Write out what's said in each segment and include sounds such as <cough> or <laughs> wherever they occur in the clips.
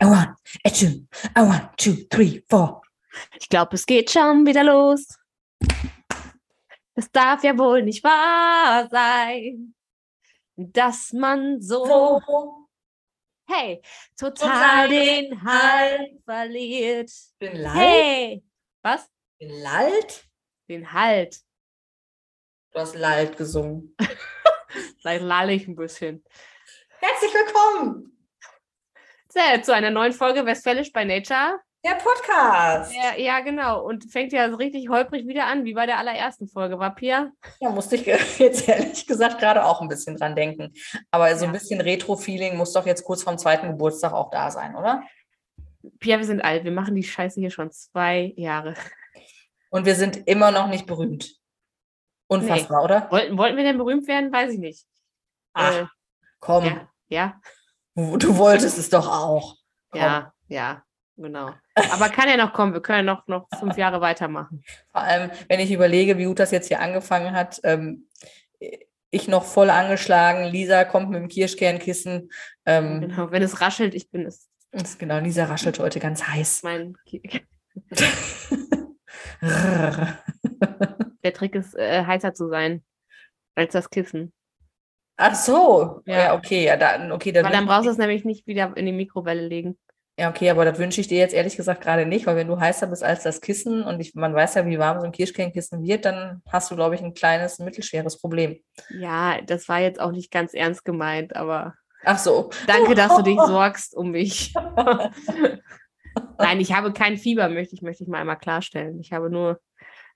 A one, a two, a one, two, three, four. Ich glaube, es geht schon wieder los. Es darf ja wohl nicht wahr sein, dass man so, So. hey, total Total den Halt verliert. Bin lallt? Hey, was? Bin lallt? Den Halt. Du hast lallt gesungen. <laughs> Vielleicht lalle ich ein bisschen. Herzlich willkommen. Sehr, zu einer neuen Folge Westfälisch bei Nature. Der Podcast. Ja, ja, genau. Und fängt ja so richtig holprig wieder an, wie bei der allerersten Folge, war Pia? Da musste ich <laughs> jetzt ehrlich gesagt gerade auch ein bisschen dran denken. Aber so ein Ja. bisschen Retro-Feeling muss doch jetzt kurz vorm zweiten Geburtstag auch da sein, oder? Pia, wir sind alt. Wir machen die Scheiße hier schon zwei Jahre. Und wir sind immer noch nicht berühmt. Unfassbar, oder? Wollten, wollten wir denn berühmt werden? Weiß ich nicht. Ach, Äh, komm, ja, ja, du, wolltest es doch auch. Komm. ja, ja, genau. Aber kann ja noch kommen. Wir können ja noch, noch fünf Jahre weitermachen. Vor allem, wenn ich überlege, wie gut das jetzt hier angefangen hat. Ähm, ich noch voll angeschlagen. Lisa kommt mit dem Kirschkernkissen. Ähm, Genau. Wenn es raschelt, ich bin es. genau, Lisa raschelt heute ganz heiß. Mein <laughs> Der Trick ist, äh, heißer zu sein als das Kissen. Ach so, ja, Ja. okay, ja, dann, okay, dann, Weil dann brauchst du es nämlich nicht wieder in die Mikrowelle legen. ja, okay, aber das wünsche ich dir jetzt ehrlich gesagt gerade nicht, weil wenn du heißer bist als das Kissen und ich, man weiß ja, wie warm so ein Kirschkernkissen wird, dann hast du, glaube ich, ein kleines, mittelschweres Problem. Ja, das war jetzt auch nicht ganz ernst gemeint, aber Ach so. danke, dass du dich <laughs> sorgst um mich. Nein, ich habe kein Fieber, möchte ich, möchte ich mal einmal klarstellen. Ich habe nur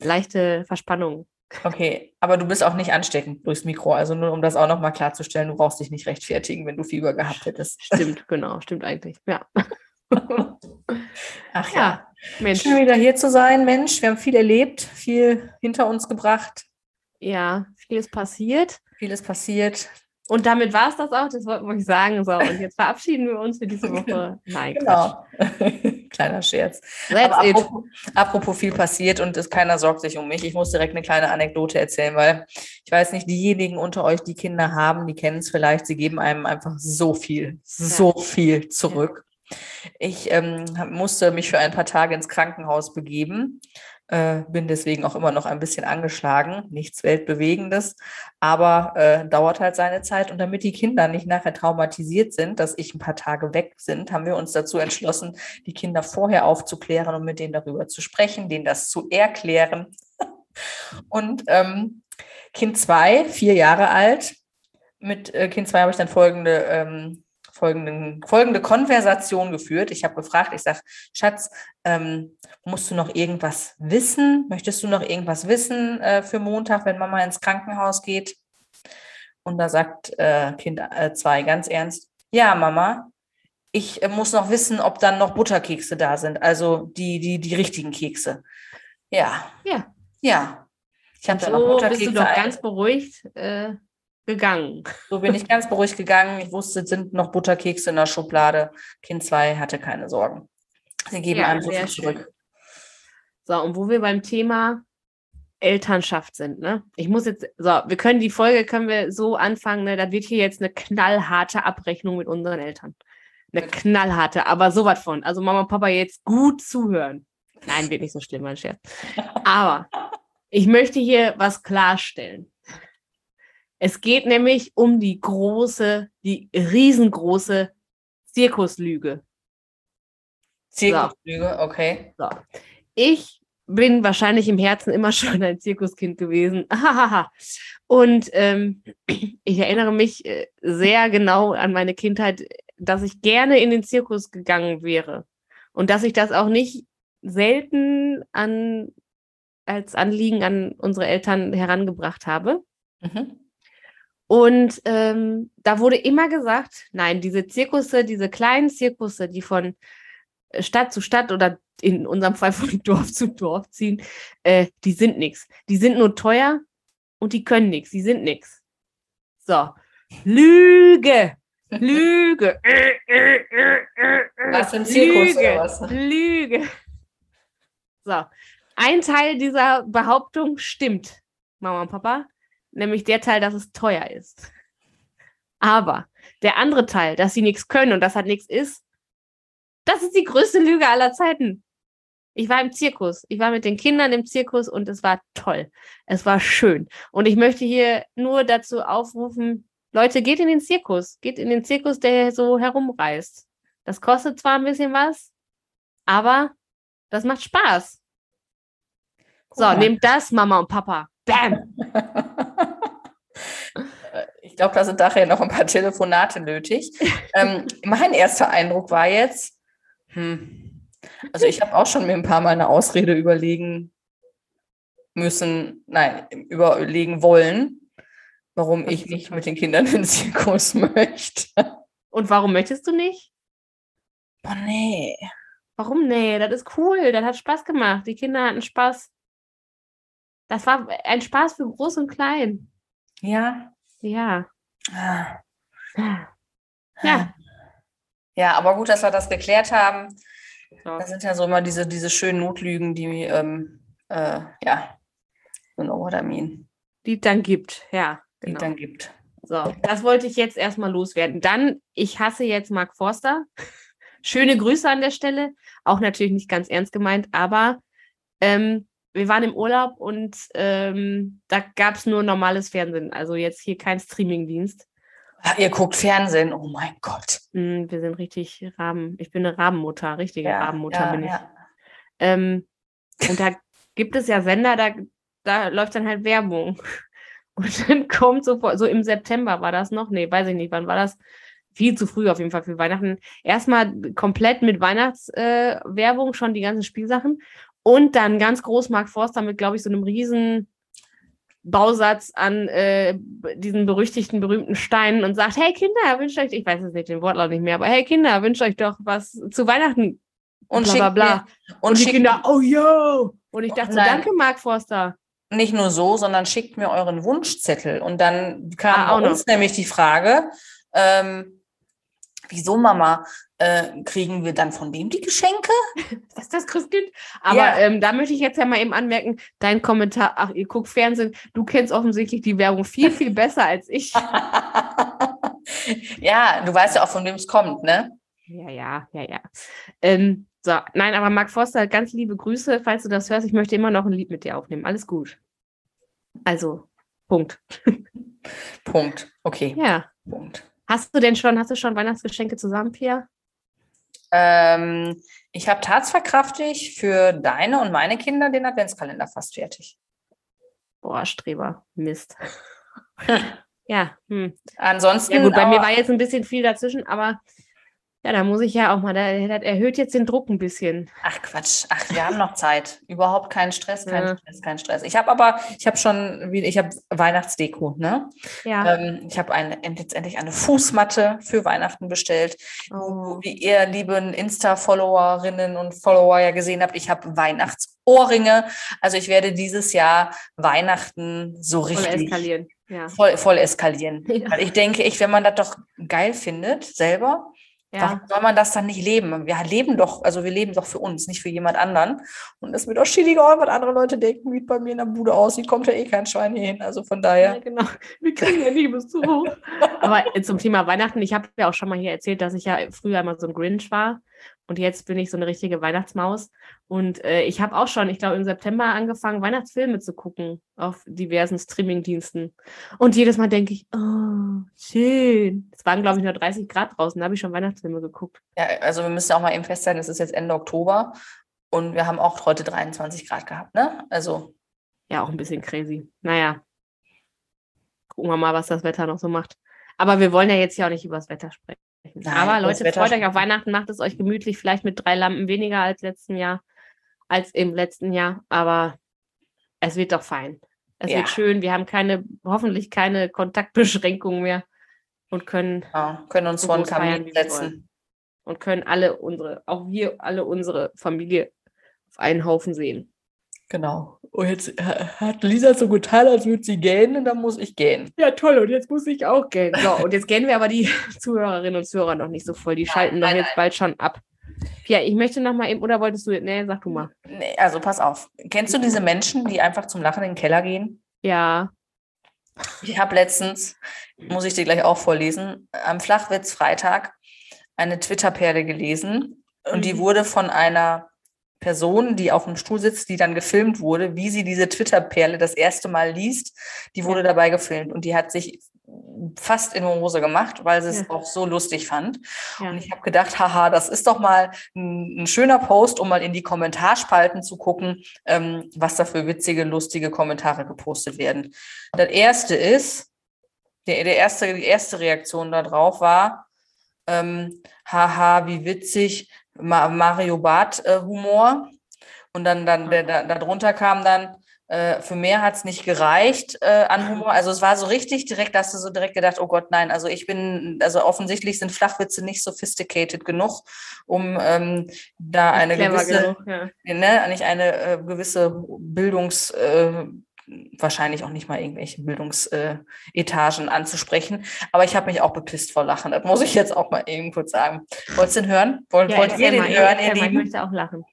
leichte Verspannung. Okay, aber du bist auch nicht ansteckend durchs Mikro, also nur um das auch nochmal klarzustellen, du brauchst dich nicht rechtfertigen, wenn du Fieber gehabt hättest. Stimmt, genau, stimmt eigentlich. Ja. <laughs> Ach ja. Ja, Mensch. Schön wieder hier zu sein, Mensch. Wir haben viel erlebt, viel hinter uns gebracht, Ja, vieles passiert. vieles passiert. Und damit war es das auch, das wollten wir euch sagen. So, und jetzt verabschieden wir uns für diese <laughs> Woche. Nein. Genau. <laughs> Kleiner Scherz. That's Aber it. apropos, apropos viel passiert und es, keiner sorgt sich um mich. Ich muss direkt eine kleine Anekdote erzählen, weil ich weiß nicht, diejenigen unter euch, die Kinder haben, die kennen es vielleicht, sie geben einem einfach so viel, so viel zurück. Ich ähm, musste mich für ein paar Tage ins Krankenhaus begeben, äh, bin deswegen auch immer noch ein bisschen angeschlagen, nichts Weltbewegendes, aber äh, dauert halt seine Zeit. Und damit die Kinder nicht nachher traumatisiert sind, dass ich ein paar Tage weg sind, haben wir uns dazu entschlossen, die Kinder vorher aufzuklären und mit denen darüber zu sprechen, denen das zu erklären. <laughs> Und ähm, Kind zwei, vier Jahre alt, mit äh, Kind zwei habe ich dann folgende, ähm, folgenden, folgende Konversation geführt. Ich habe gefragt, ich sage, Schatz, ähm, musst du noch irgendwas wissen? Möchtest du noch irgendwas wissen äh, für Montag, wenn Mama ins Krankenhaus geht? Und da sagt äh, Kind äh, zwei ganz ernst, ja, Mama, ich äh, muss noch wissen, ob dann noch Butterkekse da sind, also die, die, die richtigen Kekse. Ja. Ja. Ja. Ich habe So bist du Butterkekse. doch ganz beruhigt äh, gegangen. so bin ich ganz beruhigt gegangen. Ich wusste, es sind noch Butterkekse in der Schublade. Kind 2 hatte keine Sorgen. Sie geben Ja, einem so viel schön. zurück. So, und wo wir beim Thema Elternschaft sind, ne? Ich muss jetzt, so, wir können die Folge, können wir so anfangen, ne? Da wird hier jetzt eine knallharte Abrechnung mit unseren Eltern. Eine knallharte, aber sowas von. Also Mama und Papa jetzt gut zuhören. Nein, wird nicht so schlimm, mein Scherz. Aber ich möchte hier was klarstellen. Es geht nämlich um die große, die riesengroße Zirkuslüge. Zirkuslüge, okay. So. Ich bin wahrscheinlich im Herzen immer <laughs> schon ein Zirkuskind gewesen. Und ähm, <clears throat> ich erinnere mich äh, sehr genau an meine Kindheit, dass ich gerne in den Zirkus gegangen wäre. Und dass ich das auch nicht selten an, als Anliegen an unsere Eltern herangebracht habe. Mhm. Und ähm, da wurde immer gesagt, nein, diese Zirkusse, diese kleinen Zirkusse, die von äh, Stadt zu Stadt oder in unserem Fall von <laughs> Dorf zu Dorf ziehen, äh, die sind nichts. Die sind nur teuer und die können nichts. Die sind nichts. So. Lüge! Lüge! <laughs> Äh, äh, äh, äh, äh. Was im Zirkus Lüge! oder was? Lüge! So. Ein Teil dieser Behauptung stimmt, Mama und Papa, nämlich der Teil, dass es teuer ist. Aber der andere Teil, dass sie nichts können und dass halt nichts ist, Das ist die größte Lüge aller Zeiten. Ich war im Zirkus. Ich war mit den Kindern im Zirkus und es war toll. Es war schön. Und ich möchte hier nur dazu aufrufen, Leute, geht in den Zirkus. Geht in den Zirkus, der so herumreist. Das kostet zwar ein bisschen was, aber das macht Spaß. So, Guck mal. nehmt das, Mama und Papa. Bam! <laughs> Ich glaube, da sind nachher noch ein paar Telefonate nötig. <laughs> ähm, mein erster Eindruck war jetzt, hm, also ich habe auch schon mir ein paar Mal eine Ausrede überlegen müssen, nein, überlegen wollen, warum ich nicht mit den Kindern in den Zirkus <laughs> möchte. Und warum möchtest du nicht? Boah, nee. Warum? Nee, das ist cool. Das hat Spaß gemacht. Die Kinder hatten Spaß. Das war ein Spaß für Groß und Klein. Ja. Ja. Ah. Ja. Ja, aber gut, dass wir das geklärt haben. So. Das sind ja so immer diese, diese schönen Notlügen, die, ähm, äh, ja, you know what I mean, Die dann gibt. Ja. die Genau. es dann gibt. So, das wollte ich jetzt erstmal loswerden. Dann, ich hasse jetzt Mark Forster. <laughs> Schöne Grüße an der Stelle. Auch natürlich nicht ganz ernst gemeint, aber ähm, wir waren im Urlaub und ähm, da gab es nur normales Fernsehen. Also jetzt hier kein Streamingdienst. Ah, Ihr guckt Fernsehen, oh mein Gott. Mm, wir sind richtig Raben. Ich bin eine Rabenmutter, richtige Rabenmutter ja, bin ich. ja. Ähm, und da gibt es ja Sender, da, da läuft dann halt Werbung. Und dann kommt sofort, so im September war das noch, nee, weiß ich nicht, wann war das? Viel zu früh auf jeden Fall für Weihnachten. Erstmal komplett mit Weihnachtswerbung, äh, schon die ganzen Spielsachen. Und dann ganz groß Mark Forster mit, glaube ich, so einem riesen Bausatz an äh, diesen berüchtigten, berühmten Steinen und sagt, hey Kinder, wünscht euch, ich weiß es nicht, den Wortlaut nicht mehr, aber hey Kinder, wünscht euch doch was zu Weihnachten. Und bla, bla, bla. Und, und die schickt Kinder, oh yo! Und ich Oh dachte so, nein. danke, Mark Forster. nicht nur so, sondern schickt mir euren Wunschzettel. Und dann kam Ah, uns nämlich die Frage, ähm, wieso Mama, äh, kriegen wir dann von wem die Geschenke? <laughs> Was ist das Christkind? Aber Ja. ähm, da möchte ich jetzt ja mal eben anmerken, dein Kommentar, ach, ihr guckt Fernsehen, du kennst offensichtlich die Werbung viel, viel besser als ich. <laughs> ja, du weißt ja auch, von wem es kommt, ne? Ja, ja, ja, ja. Ähm, so, nein, aber Mark Forster, ganz liebe Grüße, falls du das hörst. Ich möchte immer noch ein Lied mit dir aufnehmen. Alles gut. Also, Punkt. Punkt. Okay, Ja. Punkt. Hast du denn schon, hast du schon Weihnachtsgeschenke zusammen, Pia? Ähm, ich habe tatsverkraftig für deine und meine Kinder den Adventskalender fast fertig. Boah, Streber. Mist. <laughs> ja, hm. Ansonsten. Ja gut, bei mir war jetzt ein bisschen viel dazwischen, aber ja, da muss ich ja auch mal, da, das erhöht jetzt den Druck ein bisschen. Ach Quatsch, ach, wir haben noch Zeit. Überhaupt keinen Stress, kein Ja. Stress, kein Stress. Ich habe aber, ich habe schon, wie- ich habe Weihnachtsdeko, ne? Ja. Ähm, ich habe eine, letztendlich eine Fußmatte für Weihnachten bestellt. Oh. Wie ihr lieben Insta-Followerinnen und Follower ja gesehen habt, ich habe Weihnachtsohrringe. Also ich werde dieses Jahr Weihnachten so Voll richtig eskalieren. Ja. voll, voll eskalieren. <laughs> Ja. Weil ich denke, ich, wenn man das doch geil findet, selber, ja. Warum soll man das dann nicht leben? Wir leben doch, also wir leben doch für uns, nicht für jemand anderen. Und es mir doch schädiger, was andere Leute denken, wie es bei mir in der Bude aussieht, kommt ja eh kein Schwein hier hin. Also von Ja, daher. genau. Wir kriegen ja Liebeszuwachs. <laughs> Aber äh, zum Thema Weihnachten, ich habe ja auch schon mal hier erzählt, dass ich ja früher immer so ein Grinch war. Und jetzt bin ich so eine richtige Weihnachtsmaus. Und äh, ich habe auch schon, ich glaube, im September angefangen, Weihnachtsfilme zu gucken auf diversen Streamingdiensten. Und jedes Mal denke ich, oh, schön. Es waren, glaube ich, nur 30 Grad draußen, da habe ich schon Weihnachtsfilme geguckt. Ja, also wir müssen auch mal eben festhalten, es ist jetzt Ende Oktober und wir haben auch heute 23 Grad gehabt, ne? Also Ja, auch ein bisschen crazy. Naja. Gucken wir mal, was das Wetter noch so macht. Aber wir wollen ja jetzt ja auch nicht über das Wetter sprechen. Nein, Aber Leute, freut euch auf Weihnachten, macht es euch gemütlich, vielleicht mit drei Lampen weniger als letzten Jahr, als im letzten Jahr. Aber es wird doch fein. Es Ja. wird schön. Wir haben keine, hoffentlich keine Kontaktbeschränkungen mehr und können ja, können uns vor den Kamin setzen. und können alle unsere, auch wir alle unsere Familie auf einen Haufen sehen. Genau. Und jetzt äh, hat Lisa so getan, als würde sie gähnen, und dann muss ich gähnen. Ja, toll. Und jetzt muss ich auch gehen. So, und jetzt gehen wir aber die <laughs> Zuhörerinnen und Zuhörer noch nicht so voll. Die schalten doch nein, jetzt bald schon ab. Ja, ich möchte noch mal eben, oder wolltest du, nee, sag du mal. Nee, also pass auf. Kennst du diese Menschen, die einfach zum Lachen in den Keller gehen? Ja, Ich habe letztens, muss ich dir gleich auch vorlesen, am Flachwitz Freitag eine Twitter-Perle gelesen. Und die Mhm. wurde von einer Person, die auf dem Stuhl sitzt, die dann gefilmt wurde, wie sie diese Twitter-Perle das erste Mal liest, die wurde dabei gefilmt und die hat sich fast in Hose gemacht, weil sie es Ja. auch so lustig fand. Ja. Und ich habe gedacht, haha, das ist doch mal ein, ein schöner Post, um mal in die Kommentarspalten zu gucken, ähm, was da für witzige, lustige Kommentare gepostet werden. Das erste ist, der, der erste, die erste Reaktion darauf war, ähm, haha, wie witzig, Mario Barth äh, Humor. Und dann, dann der, da, darunter kam dann, äh, für mehr hat es nicht gereicht äh, an Humor. Also es war so richtig direkt, da hast du so direkt gedacht, oh Gott, nein, also ich bin, also offensichtlich sind Flachwitze nicht sophisticated genug, um ähm, da eine gewisse, genug, ja. ne, nicht eine äh, gewisse Bildungs, äh, wahrscheinlich auch nicht mal irgendwelche Bildungsetagen äh, anzusprechen. Aber ich habe mich auch bepisst vor Lachen. Das muss ich jetzt auch mal eben kurz sagen. Wolltest du den hören? Wollt, Ja, wollt ihr den mal, hören, ihr ich möchte auch lachen.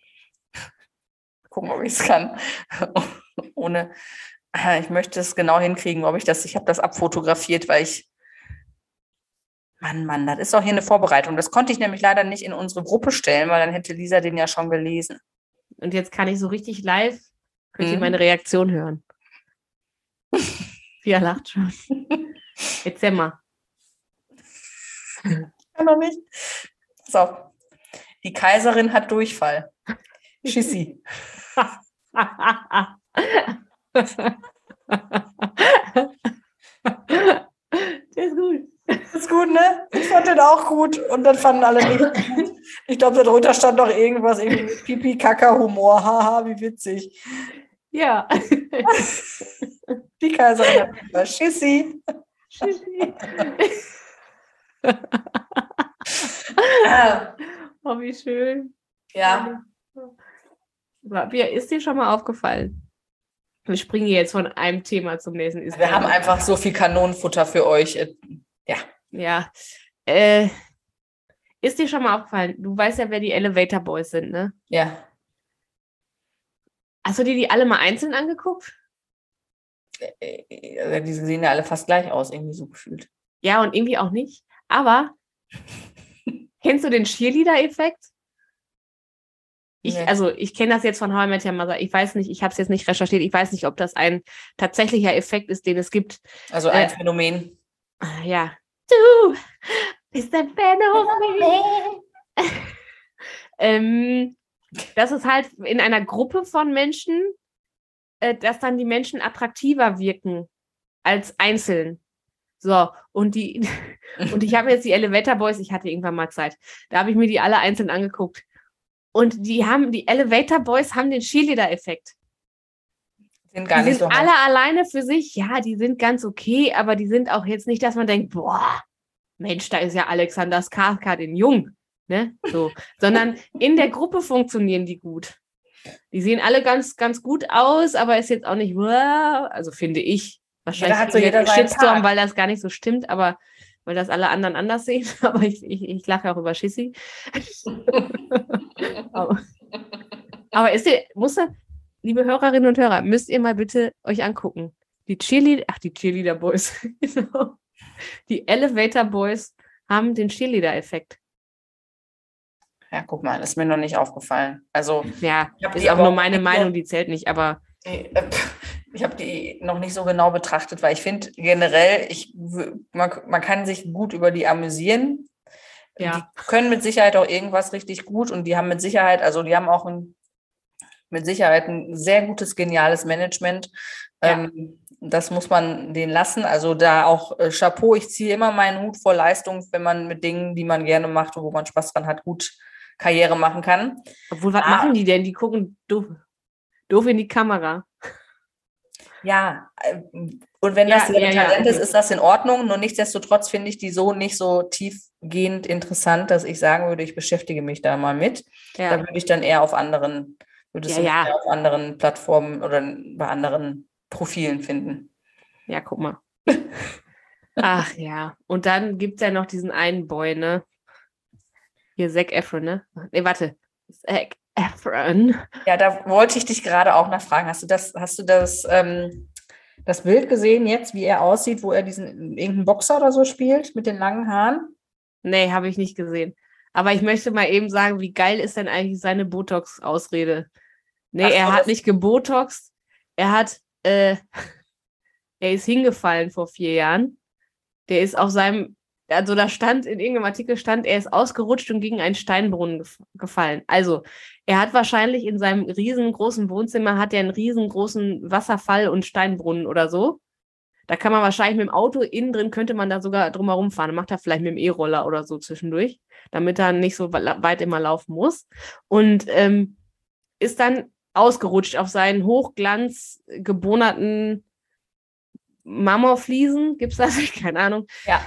Gucken, ob ich es kann. <laughs> Ohne, ich möchte es genau hinkriegen, ob ich das, ich habe das abfotografiert, weil ich, Mann, Mann, das ist doch hier eine Vorbereitung. Das konnte ich nämlich leider nicht in unsere Gruppe stellen, weil dann hätte Lisa den ja schon gelesen. Und jetzt kann ich so richtig live, könnt ihr Mhm. meine Reaktion hören. <laughs> Pia lacht schon. Erzähl mal. Ja, noch nicht. So. Die Kaiserin hat Durchfall. Schissi. Der ist gut. Das ist gut, ne? Ich fand den auch gut und dann fanden alle nicht gut. Ich glaube, darunter stand noch irgendwas, irgendwie mit Pipi, Kaka, Humor. Haha, wie witzig. Ja. <laughs> Die Kaiserin hat Durchfall. Schissi. Ah, oh, wie schön. Ja, Pia, ist dir schon mal aufgefallen? Wir springen jetzt von einem Thema zum nächsten. Ist wir mir- haben einfach so viel Kanonenfutter für euch. Ja. Äh, ist dir schon mal aufgefallen? Du weißt ja, wer die Elevator Boys sind, ne? Ja. Hast du dir die alle mal einzeln angeguckt? Äh, Die sehen ja alle fast gleich aus, irgendwie so gefühlt. Ja, und irgendwie auch nicht. Aber <laughs> kennst du den Cheerleader-Effekt? Ich, Nee. Also ich kenne das jetzt von How I Met Your Mother. Ich weiß nicht, ich habe es jetzt nicht recherchiert. Ich weiß nicht, ob das ein tatsächlicher Effekt ist, den es gibt. Also ein Äh, Phänomen. Ja. Du bist ein Phänomen. <laughs> ähm, das ist halt in einer Gruppe von Menschen, äh, dass dann die Menschen attraktiver wirken als einzeln. So, und die, <laughs> und ich habe jetzt die Elevator Boys, ich hatte irgendwann mal Zeit, da habe ich mir die alle einzeln angeguckt. Und die haben, die Elevator Boys haben den Cheerleader-Effekt. Sind gar die nicht sind so alle alleine für sich, ja, die sind ganz okay, aber die sind auch jetzt nicht, dass man denkt, boah, Mensch, da ist ja Alexander Skarsgård in Jung, ne? So, sondern in der Gruppe funktionieren die gut. Die sehen alle ganz, ganz gut aus, aber ist jetzt auch nicht, wow, also finde ich. Wahrscheinlich hat so jeder Shitstorm, weil das gar nicht so stimmt, aber weil das alle anderen anders sehen. <laughs> Aber ich, ich, ich lache auch über Schissi. <laughs> aber, aber ist ihr, muss liebe Hörerinnen und Hörer, müsst ihr mal bitte euch angucken. Die Cheerleader, ach, die Cheerleader Boys, <laughs> genau. Die Elevator Boys haben den Cheerleader-Effekt. Ja, guck mal, ist mir noch nicht aufgefallen. Also, Ja, ist auch nur meine Meinung, die zählt nicht, aber äh, ich habe die noch nicht so genau betrachtet, weil ich finde generell, ich, man, man kann sich gut über die amüsieren. Ja. Die können mit Sicherheit auch irgendwas richtig gut und die haben mit Sicherheit, also die haben auch ein, mit Sicherheit ein sehr gutes, geniales Management. Ja. Ähm, das muss man denen lassen. Also da auch äh, Chapeau, ich ziehe immer meinen Hut vor Leistung, wenn man mit Dingen, die man gerne macht und wo man Spaß dran hat, gut Karriere machen kann. obwohl, was Ah. machen die denn? Die gucken doof, doof in die Kamera. Ja, äh, und wenn Ja, das ihr ja, ja, Talent ist, okay. ist das in Ordnung. Nur nichtsdestotrotz finde ich die so nicht so tiefgehend interessant, dass ich sagen würde, ich beschäftige mich da mal mit. Da Ja, würde ich dann eher auf anderen, würde es Ja, ja. eher auf anderen Plattformen oder bei anderen Profilen finden. ja, guck mal. <laughs> Ach ja, und dann gibt es ja noch diesen einen Boy, ne? Hier, Zac Efron, ne? Nee, warte. Zac Efron. Ja, da wollte ich dich gerade auch nachfragen. Hast du das, hast du das, ähm, das Bild gesehen jetzt, wie er aussieht, wo er diesen irgendeinen Boxer oder so spielt mit den langen Haaren? Nee, habe ich nicht gesehen. Aber ich möchte mal eben sagen, wie geil ist denn eigentlich seine Botox-Ausrede? Nee, Ach er hat nicht gebotoxt. Er hat, äh, <laughs> er ist hingefallen vor vier Jahren. Der ist auf seinem, also da stand, in irgendeinem Artikel stand, er ist ausgerutscht und gegen einen Steinbrunnen gef gefallen. Also, er hat wahrscheinlich in seinem riesengroßen Wohnzimmer, hat er einen riesengroßen Wasserfall und Steinbrunnen oder so. Da kann man wahrscheinlich mit dem Auto innen drin, könnte man da sogar drumherum fahren. Macht er vielleicht mit dem E-Roller oder so zwischendurch, damit er nicht so weit immer laufen muss. Und ähm, ist dann ausgerutscht auf seinen hochglanz gebohnerten Marmorfliesen. Gibt's das? <laughs> Keine Ahnung. Ja.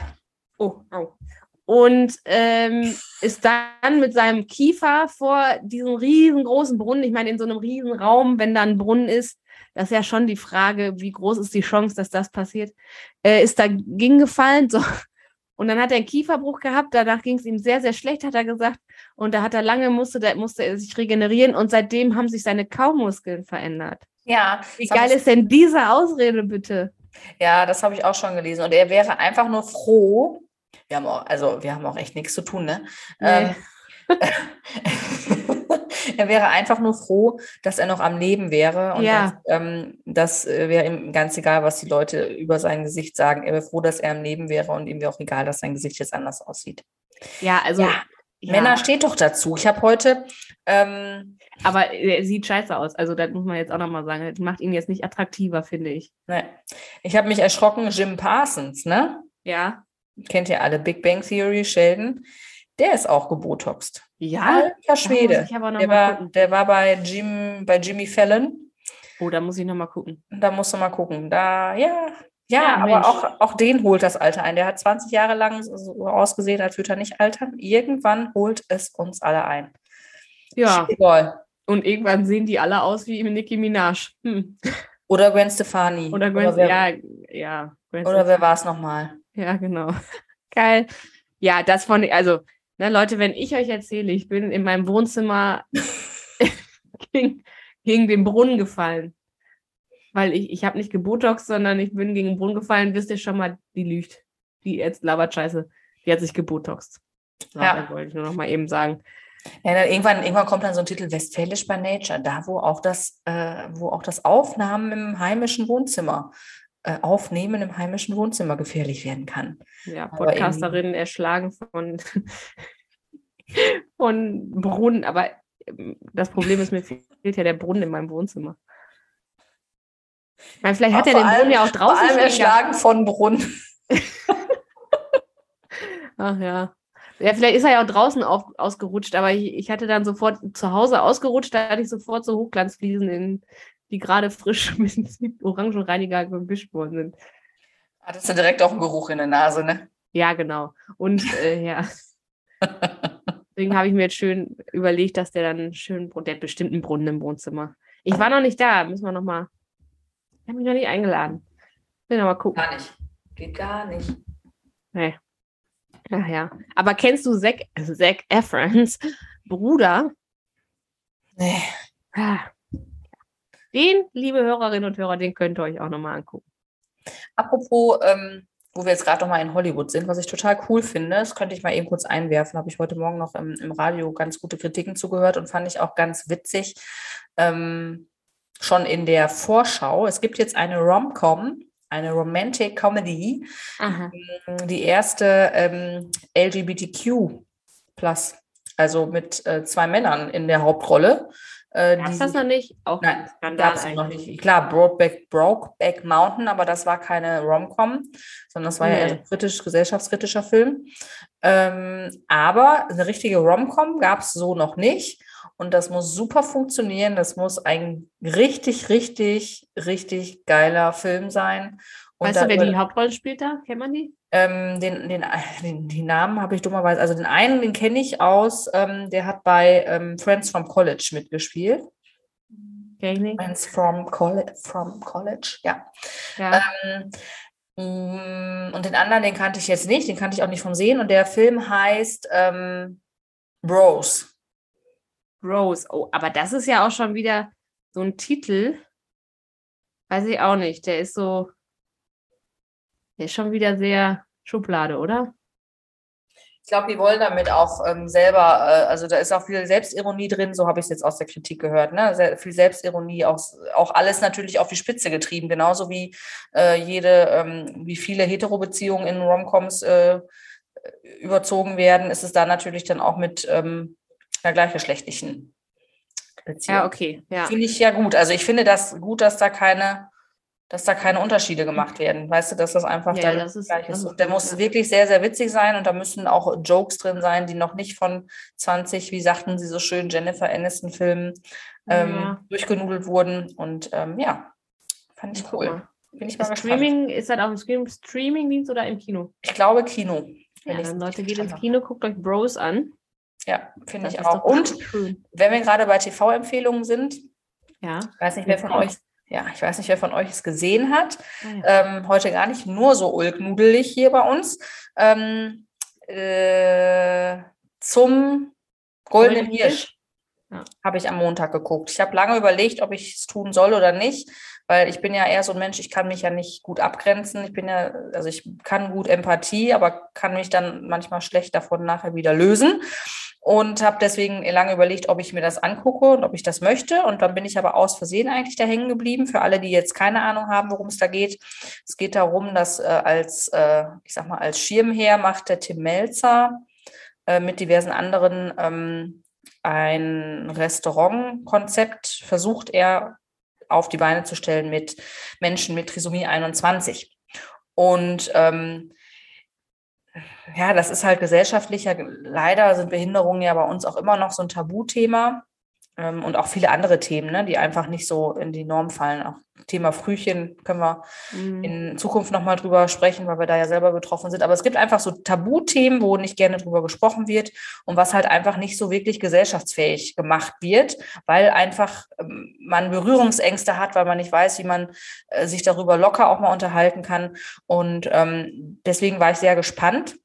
Oh, au. Und ähm, ist dann mit seinem Kiefer vor diesem riesengroßen Brunnen, ich meine, in so einem riesen Raum, wenn da ein Brunnen ist, das ist ja schon die Frage, wie groß ist die Chance, dass das passiert, äh, ist dagegen gefallen. So. Und dann hat er einen Kieferbruch gehabt, danach ging es ihm sehr, sehr schlecht, hat er gesagt. Und da hat er lange, musste, da musste er sich regenerieren und seitdem haben sich seine Kaumuskeln verändert. Ja, Wie geil ist denn diese Ausrede bitte? Ja, das habe ich auch schon gelesen. Und er wäre einfach nur froh. Wir haben auch, also wir haben auch echt nichts zu tun, ne? Nee. Ähm, <laughs> er wäre einfach nur froh, dass er noch am Leben wäre. Und Ja. das, ähm, das äh, wäre ihm ganz egal, was die Leute über sein Gesicht sagen. Er wäre froh, dass er am Leben wäre und ihm wäre auch egal, dass sein Gesicht jetzt anders aussieht. Ja, also. Ja, ja, Männer steht doch dazu. Ich habe heute, ähm, aber er sieht scheiße aus. Also, das muss man jetzt auch nochmal sagen. Das macht ihn jetzt nicht attraktiver, finde ich. ne, ich habe mich erschrocken, Jim Parsons, ne? Ja. Kennt ihr alle, Big Bang Theory, Sheldon. Der ist auch gebotoxt. Ja. Alter Schwede. Der war, der war bei, Jim, bei Jimmy Fallon. Oh, da muss ich nochmal gucken. Da musst du mal gucken. Da, ja, ja, Ja, aber auch, auch den holt das Alter ein. Der hat 20 Jahre lang so ausgesehen, als würde er nicht altern. Irgendwann holt es uns alle ein. Ja. Egal. Und irgendwann sehen die alle aus wie Nicki Minaj. Hm. Oder Gwen Stefani. Oder Gwen, wer, ja, ja. Gwen oder wer war es nochmal? Ja, genau. <laughs> Geil. Ja, das von, also, ne, Leute, wenn ich euch erzähle, ich bin in meinem Wohnzimmer <laughs> gegen, gegen den Brunnen gefallen. Weil ich, ich habe nicht gebotox, sondern ich bin gegen den Brunnen gefallen, wisst ihr schon mal, die lügt. Die jetzt labert scheiße. Die hat sich gebotoxt. So, Ja. Wollte ich nur noch mal eben sagen. Ja, irgendwann, irgendwann kommt dann so ein Titel Westfälisch by Nature, da wo auch das, äh, wo auch das Aufnahmen im heimischen Wohnzimmer, äh, Aufnehmen im heimischen Wohnzimmer gefährlich werden kann. Ja, Podcasterinnen erschlagen von, <laughs> von Brunnen. Aber ähm, das Problem ist, mir fehlt ja der Brunnen in meinem Wohnzimmer. Meine, vielleicht hat er den Brunnen ja auch draußen Vor allem gehabt. erschlagen von Brunnen. <laughs> Ach ja. Ja, vielleicht ist er ja auch draußen auf, ausgerutscht, aber ich, ich hatte dann sofort zu Hause ausgerutscht, da hatte ich sofort so Hochglanzfliesen, in, die gerade frisch <laughs> mit Orangenreiniger gewischt worden sind. Hattest du direkt auch einen Geruch in der Nase, ne? Ja, genau. Und <laughs> äh, ja. Deswegen habe ich mir jetzt schön überlegt, dass der dann Brunnen, der hat bestimmt einen Brunnen im Wohnzimmer. Ich war noch nicht da, müssen wir noch mal. Ich habe mich noch nicht eingeladen. Will noch mal gucken. Gar nicht. Geht gar nicht. Nee. Ach ja. Aber kennst du Zac, Zac Efrons Bruder? Nee. Ah. Den, liebe Hörerinnen und Hörer, den könnt ihr euch auch noch mal angucken. Apropos, ähm, wo wir jetzt gerade noch mal in Hollywood sind, was ich total cool finde, das könnte ich mal eben kurz einwerfen, habe ich heute Morgen noch im, im Radio ganz gute Kritiken zugehört und fand ich auch ganz witzig. Ähm, schon in der Vorschau, es gibt jetzt eine Rom-Com, eine Romantic Comedy, Aha. die erste ähm, LGBTQ plus, also mit äh, zwei Männern in der Hauptrolle. Äh, die das noch nicht? Auch Nein, Gab es noch nicht. Klar, Brokeback, Brokeback Mountain, aber das war keine Rom-Com, sondern das war ja eher Nee. ein kritisch, gesellschaftskritischer Film. Ähm, aber eine richtige Rom-Com gab es so noch nicht. Und das muss super funktionieren. Das muss ein richtig, richtig, richtig geiler Film sein. Und Weißt du, wer die Hauptrolle spielt da? Kennt man die? ähm, den, den, den, die Namen habe ich dummerweise, also den einen, den kenne ich aus, ähm, der hat bei ähm, Friends from College mitgespielt. Nicht. Friends from College, from College, ja. Ja. Ähm, mm, und den anderen, den kannte ich jetzt nicht, den kannte ich auch nicht vom Sehen. Und der Film heißt ähm, Bros. Rose. Oh, aber das ist ja auch schon wieder so ein Titel. Weiß ich auch nicht. Der ist so. Der ist schon wieder sehr Schublade, oder? glaube, die wollen damit auch ähm, selber, äh, also da ist auch viel Selbstironie drin, so habe ich es jetzt aus der Kritik gehört, ne? Sehr viel Selbstironie, auch, auch alles natürlich auf die Spitze getrieben, genauso wie äh, jede, ähm, wie viele Hetero-Beziehungen in Romcoms äh, überzogen werden, ist es da natürlich dann auch mit ähm, einer gleichgeschlechtlichen Beziehung. Ja, okay. Ja. Finde ich ja gut. Also ich finde das gut, dass da keine dass da keine Unterschiede gemacht werden. Weißt du, dass das einfach ja, das ist, gleich ist. Und der muss ja. wirklich sehr, sehr witzig sein und da müssen auch Jokes drin sein, die noch nicht von 20, wie sagten sie so schön, Jennifer Aniston-Filmen ähm, ja. durchgenudelt wurden. Und ähm, ja, fand ich cool. Bin ich mal Streaming, gespannt. ist das auch im Streaming-Dienst oder im Kino? Ich glaube Kino. Ja, dann Leute, geht ins Kino, guckt euch Bros an. Ja, finde ich auch. Und wenn wir gerade bei TV-Empfehlungen sind, ja. ich weiß nicht, wer von euch ja, ich weiß nicht, wer von euch es gesehen hat. Ah, ja. ähm, heute gar nicht nur so ulknudelig hier bei uns. Ähm, äh, zum Goldenen Golden Hirsch ja. habe ich am Montag geguckt. Ich habe lange überlegt, ob ich es tun soll oder nicht, weil ich bin ja eher so ein Mensch, ich kann mich ja nicht gut abgrenzen. Ich bin ja, also ich kann gut Empathie, aber kann mich dann manchmal schlecht davon nachher wieder lösen und habe deswegen lange überlegt, ob ich mir das angucke und ob ich das möchte. Und dann bin ich aber aus Versehen eigentlich da hängen geblieben. Für alle, die jetzt keine Ahnung haben, worum es da geht. Es geht darum, dass äh, als, äh, ich sag mal, als Schirmherr macht der Tim Melzer äh, mit diversen anderen ähm, ein Restaurantkonzept, versucht er auf die Beine zu stellen mit Menschen mit Trisomie 21. Und ähm, ja, das ist halt gesellschaftlicher. Leider sind Behinderungen ja bei uns auch immer noch so ein Tabuthema und auch viele andere Themen, ne, die einfach nicht so in die Norm fallen. Auch Thema Frühchen können wir mhm. in Zukunft nochmal drüber sprechen, weil wir da ja selber betroffen sind. Aber es gibt einfach so Tabuthemen, wo nicht gerne drüber gesprochen wird und was halt einfach nicht so wirklich gesellschaftsfähig gemacht wird, weil einfach ähm, man Berührungsängste hat, weil man nicht weiß, wie man äh, sich darüber locker auch mal unterhalten kann. Und ähm, deswegen war ich sehr gespannt.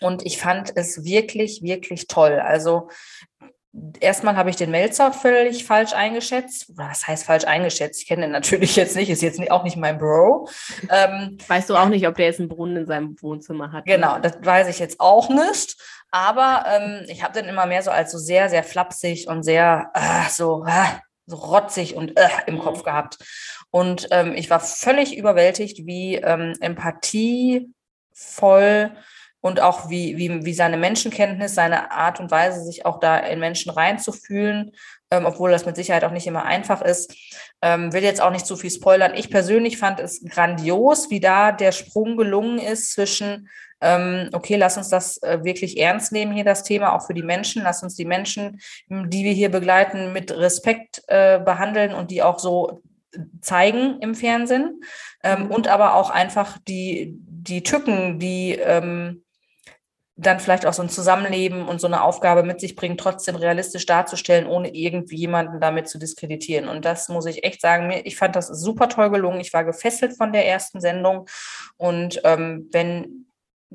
Und ich fand es wirklich, wirklich toll. Also erstmal habe ich den Melzer völlig falsch eingeschätzt. Was heißt falsch eingeschätzt? Ich kenne den natürlich jetzt nicht, ist jetzt auch nicht mein Bro. Ähm, weißt du auch nicht, ob der jetzt einen Brunnen in seinem Wohnzimmer hat? Genau, das weiß ich jetzt auch nicht. Aber ähm, ich habe den immer mehr so als so sehr, sehr flapsig und sehr äh, so, äh, so rotzig und äh, im Kopf gehabt. Und ähm, ich war völlig überwältigt, wie ähm, empathievoll und auch wie, wie, wie seine Menschenkenntnis, seine Art und Weise, sich auch da in Menschen reinzufühlen, ähm, obwohl das mit Sicherheit auch nicht immer einfach ist. Ähm, will jetzt auch nicht zu viel spoilern. Ich persönlich fand es grandios, wie da der Sprung gelungen ist zwischen, ähm, okay, lass uns das äh, wirklich ernst nehmen hier, das Thema, auch für die Menschen. Lass uns die Menschen, die wir hier begleiten, mit Respekt äh, behandeln und die auch so zeigen im Fernsehen. Ähm, mhm. und aber auch einfach die, die Tücken, die ähm, dann vielleicht auch so ein Zusammenleben und so eine Aufgabe mit sich bringen, trotzdem realistisch darzustellen, ohne irgendwie jemanden damit zu diskreditieren. Und das muss ich echt sagen, ich fand das super toll gelungen. Ich war gefesselt von der ersten Sendung. Und ähm, wenn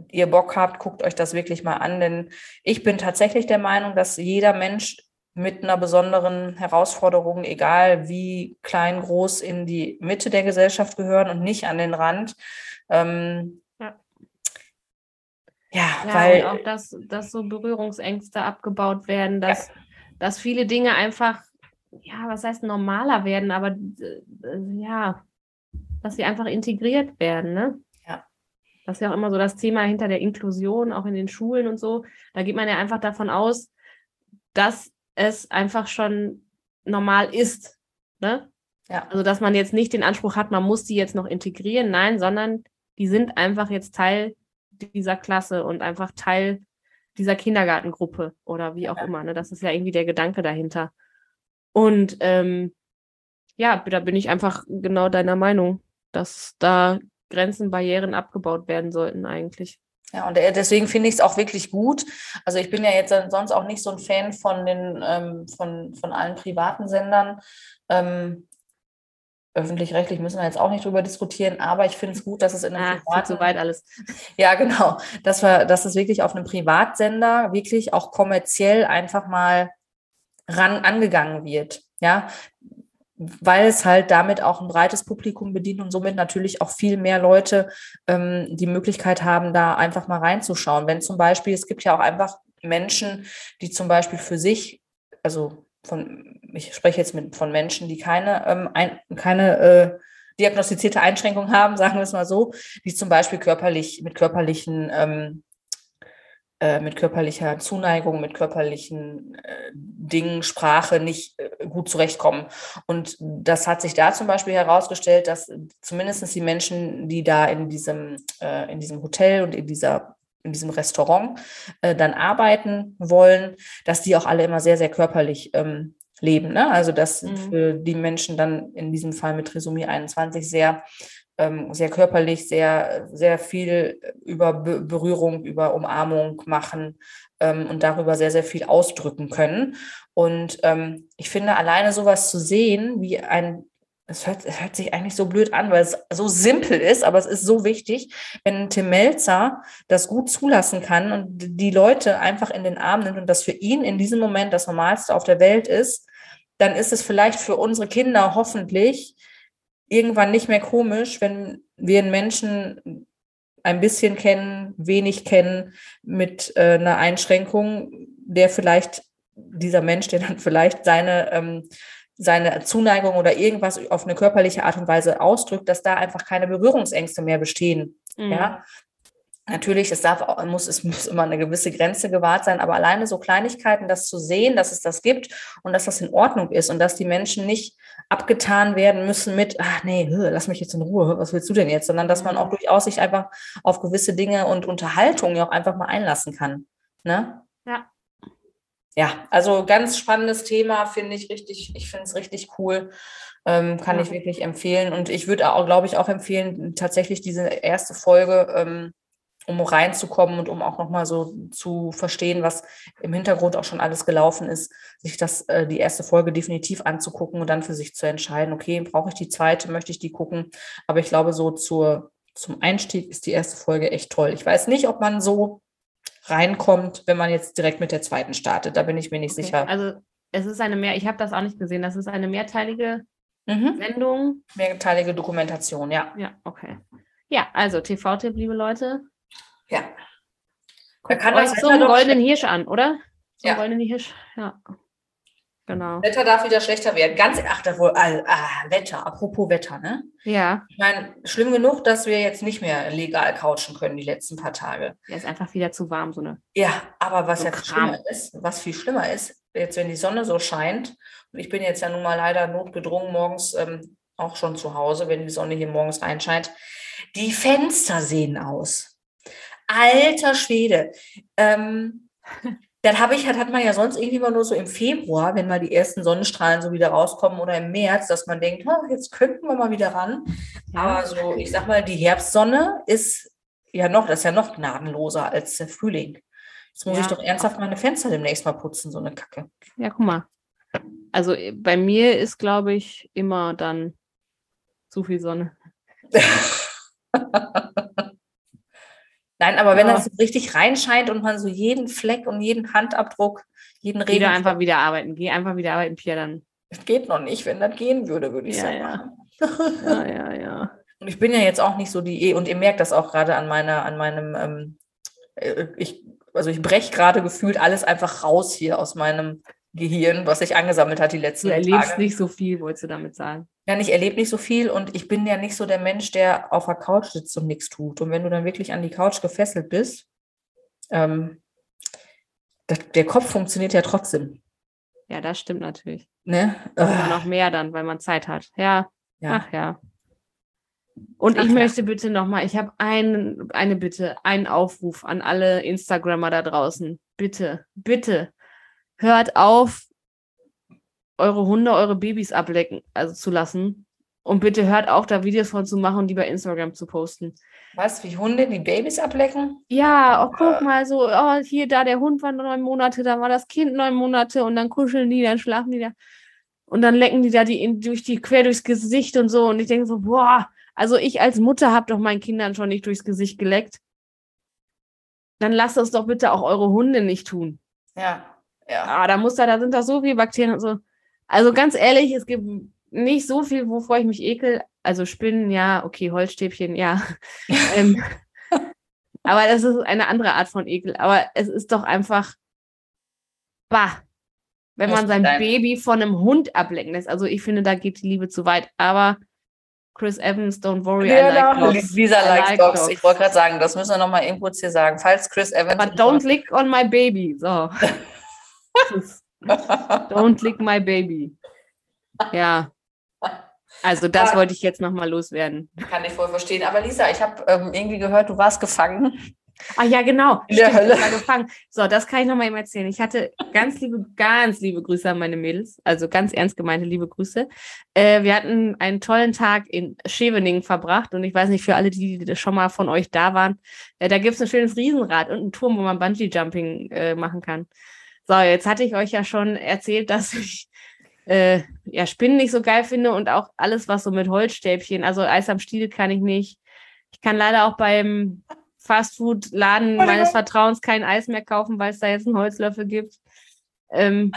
ihr Bock habt, guckt euch das wirklich mal an, denn ich bin tatsächlich der Meinung, dass jeder Mensch mit einer besonderen Herausforderung, egal wie klein, groß, in die Mitte der Gesellschaft gehören und nicht an den Rand, ähm, ja, ja weil auch, dass, dass so Berührungsängste abgebaut werden, dass, ja. dass viele Dinge einfach, ja, was heißt normaler werden, aber äh, ja, dass sie einfach integriert werden, ne? Ja. Das ist ja auch immer so das Thema hinter der Inklusion, auch in den Schulen und so. Da geht man ja einfach davon aus, dass es einfach schon normal ist, ne? Ja. Also, dass man jetzt nicht den Anspruch hat, man muss die jetzt noch integrieren, nein, sondern die sind einfach jetzt Teil dieser Klasse und einfach Teil dieser Kindergartengruppe oder wie auch ja. immer. Ne? Das ist ja irgendwie der Gedanke dahinter. Und ähm, ja, da bin ich einfach genau deiner Meinung, dass da Grenzen, Barrieren abgebaut werden sollten eigentlich. Ja, und deswegen finde ich es auch wirklich gut. Also ich bin ja jetzt sonst auch nicht so ein Fan von den ähm, von, von allen privaten Sendern. Ähm, öffentlich-rechtlich müssen wir jetzt auch nicht drüber diskutieren, aber ich finde es gut, dass es in einem ah, privaten... weit alles. <laughs> Ja, genau. Dass, wir, dass es wirklich auf einem Privatsender wirklich auch kommerziell einfach mal ran angegangen wird. Ja, weil es halt damit auch ein breites Publikum bedient und somit natürlich auch viel mehr Leute ähm, die Möglichkeit haben, da einfach mal reinzuschauen. Wenn zum Beispiel, es gibt ja auch einfach Menschen, die zum Beispiel für sich, also von, ich spreche jetzt mit, von Menschen, die keine, ähm, ein, keine äh, diagnostizierte Einschränkung haben, <laughs> sagen wir es mal so, die zum Beispiel körperlich mit körperlichen ähm, äh, mit körperlicher Zuneigung, mit körperlichen äh, Dingen, Sprache nicht äh, gut zurechtkommen. Und das hat sich da zum Beispiel herausgestellt, dass zumindest die Menschen, die da in diesem, äh, in diesem Hotel und in dieser in diesem Restaurant äh, dann arbeiten wollen, dass die auch alle immer sehr, sehr körperlich ähm, leben. Ne? Also dass mhm. für die Menschen dann in diesem Fall mit Trisomie 21 sehr ähm, sehr körperlich, sehr, sehr viel über Be Berührung, über Umarmung machen ähm, und darüber sehr, sehr viel ausdrücken können. Und ähm, ich finde, alleine sowas zu sehen, wie ein es hört, es hört, sich eigentlich so blöd an, weil es so simpel ist, aber es ist so wichtig, wenn Tim Melzer das gut zulassen kann und die Leute einfach in den Arm nimmt und das für ihn in diesem Moment das Normalste auf der Welt ist, dann ist es vielleicht für unsere Kinder hoffentlich irgendwann nicht mehr komisch, wenn wir einen Menschen ein bisschen kennen, wenig kennen, mit äh, einer Einschränkung, der vielleicht, dieser Mensch, der dann <laughs> vielleicht seine, ähm, seine Zuneigung oder irgendwas auf eine körperliche Art und Weise ausdrückt, dass da einfach keine Berührungsängste mehr bestehen. Mhm. Ja, Natürlich, es darf auch, muss, es muss immer eine gewisse Grenze gewahrt sein, aber alleine so Kleinigkeiten, das zu sehen, dass es das gibt und dass das in Ordnung ist und dass die Menschen nicht abgetan werden müssen mit, ach nee, lass mich jetzt in Ruhe, was willst du denn jetzt, sondern dass man auch mhm. durchaus sich einfach auf gewisse Dinge und Unterhaltung ja auch einfach mal einlassen kann. Ne? Ja. Also ganz spannendes Thema, finde ich richtig, ich finde es richtig cool. Ähm, kann ja. ich wirklich empfehlen. Und ich würde auch, glaube ich, auch empfehlen, tatsächlich diese erste Folge ähm, um reinzukommen und um auch nochmal so zu verstehen, was im Hintergrund auch schon alles gelaufen ist, sich das, äh, die erste Folge definitiv anzugucken und dann für sich zu entscheiden, okay, brauche ich die zweite, möchte ich die gucken? Aber ich glaube, so zur, zum Einstieg ist die erste Folge echt toll. Ich weiß nicht, ob man so reinkommt, wenn man jetzt direkt mit der zweiten startet. Da bin ich mir nicht okay. sicher. Also es ist eine mehr, ich habe das auch nicht gesehen, das ist eine mehrteilige mhm. Sendung. Mehrteilige Dokumentation, ja. Ja, okay. Ja, also TV-Tipp, liebe Leute, ja. Man kann euch so einen goldenen Hirsch an, oder? So ja. goldenen Hirsch, ja. Genau. Wetter darf wieder schlechter werden. Ganz, ach, da wohl, ah, ah, Wetter, apropos Wetter, ne? Ja. Ich meine, schlimm genug, dass wir jetzt nicht mehr legal couchen können die letzten paar Tage. Ja, ist einfach wieder zu warm, so eine. Ja, aber was so ja schlimmer ist, was viel schlimmer ist, jetzt wenn die Sonne so scheint, und ich bin jetzt ja nun mal leider notgedrungen morgens ähm, auch schon zu Hause, wenn die Sonne hier morgens reinscheint, die Fenster sehen aus. Alter Schwede. Ähm, <laughs> das habe ich, hat man ja sonst irgendwie mal nur so im Februar, wenn mal die ersten Sonnenstrahlen so wieder rauskommen oder im März, dass man denkt, oh, jetzt könnten wir mal wieder ran. Aber so, ich sag mal, die Herbstsonne ist ja noch, das ist ja noch gnadenloser als der Frühling. Jetzt muss ja. ich doch ernsthaft meine Fenster demnächst mal putzen, so eine Kacke. Ja, guck mal. Also bei mir ist, glaube ich, immer dann zu viel Sonne. <laughs> Nein, aber wenn ja. das so richtig reinscheint und man so jeden Fleck und jeden Handabdruck, jeden Regen. Geh einfach wieder arbeiten. Geh einfach wieder arbeiten, Pierre, dann. Das geht noch nicht. Wenn das gehen würde, würde ich ja, sagen. Ja. <laughs> ja, ja, ja. Und ich bin ja jetzt auch nicht so die, e und ihr merkt das auch gerade an meiner, an meinem, ähm, äh, ich, also ich breche gerade gefühlt alles einfach raus hier aus meinem Gehirn, was sich angesammelt hat die letzten Tage. Du erlebst Tage. nicht so viel, wolltest du damit sagen. Ja, ich erlebe nicht so viel und ich bin ja nicht so der Mensch, der auf der Couch sitzt und nichts tut. Und wenn du dann wirklich an die Couch gefesselt bist, ähm, das, der Kopf funktioniert ja trotzdem. Ja, das stimmt natürlich. Ne? Noch mehr dann, weil man Zeit hat. Ja. ja. Ach ja. Und Ach, ich möchte bitte nochmal, ich habe ein, eine Bitte, einen Aufruf an alle Instagrammer da draußen. Bitte, bitte, hört auf, eure Hunde, eure Babys ablecken, also zu lassen. Und bitte hört auf, da Videos von zu machen und die bei Instagram zu posten. Was, wie Hunde die Babys ablecken? Ja, oh, guck mal, so, oh, hier, da, der Hund war neun Monate, da war das Kind neun Monate und dann kuscheln die, dann schlafen die da. Und dann lecken die da die in, durch die quer durchs Gesicht und so. Und ich denke so, boah, also ich als Mutter habe doch meinen Kindern schon nicht durchs Gesicht geleckt. Dann lasst es doch bitte auch eure Hunde nicht tun. Ja, ja. Ah, da muss da, da sind da so viele Bakterien und so. Also ganz ehrlich, es gibt nicht so viel, wovor ich mich ekel. Also Spinnen, ja, okay, Holzstäbchen, ja. <laughs> ähm, aber das ist eine andere Art von Ekel. Aber es ist doch einfach, bah, wenn man sein Baby von einem Hund ablenken lässt. Also ich finde, da geht die Liebe zu weit. Aber Chris Evans, don't worry, ja, I like dogs. Lisa likes like dogs. dogs. Ich wollte gerade sagen, das müssen wir nochmal irgendwo hier sagen. Falls Chris Evans... But don't lick on my baby. So. <laughs> <laughs> don't lick my baby. Ja. Also das ja. wollte ich jetzt nochmal loswerden. Kann ich voll verstehen. Aber Lisa, ich habe ähm, irgendwie gehört, du warst gefangen. Ah ja, genau. In Stimmt, der Hölle. Ich war gefangen. So, das kann ich nochmal eben erzählen. Ich hatte ganz liebe, ganz liebe Grüße an meine Mädels. Also ganz ernst gemeinte liebe Grüße. Äh, wir hatten einen tollen Tag in Scheveningen verbracht. Und ich weiß nicht, für alle, die, die schon mal von euch da waren, äh, da gibt es ein schönes Riesenrad und einen Turm, wo man Bungee-Jumping äh, machen kann. So, jetzt hatte ich euch ja schon erzählt, dass <laughs> ich äh, ja, Spinnen nicht so geil finde und auch alles, was so mit Holzstäbchen, also Eis am Stiel kann ich nicht. Ich kann leider auch beim Fastfood-Laden meines Vertrauens kein Eis mehr kaufen, weil es da jetzt einen Holzlöffel gibt. Ähm,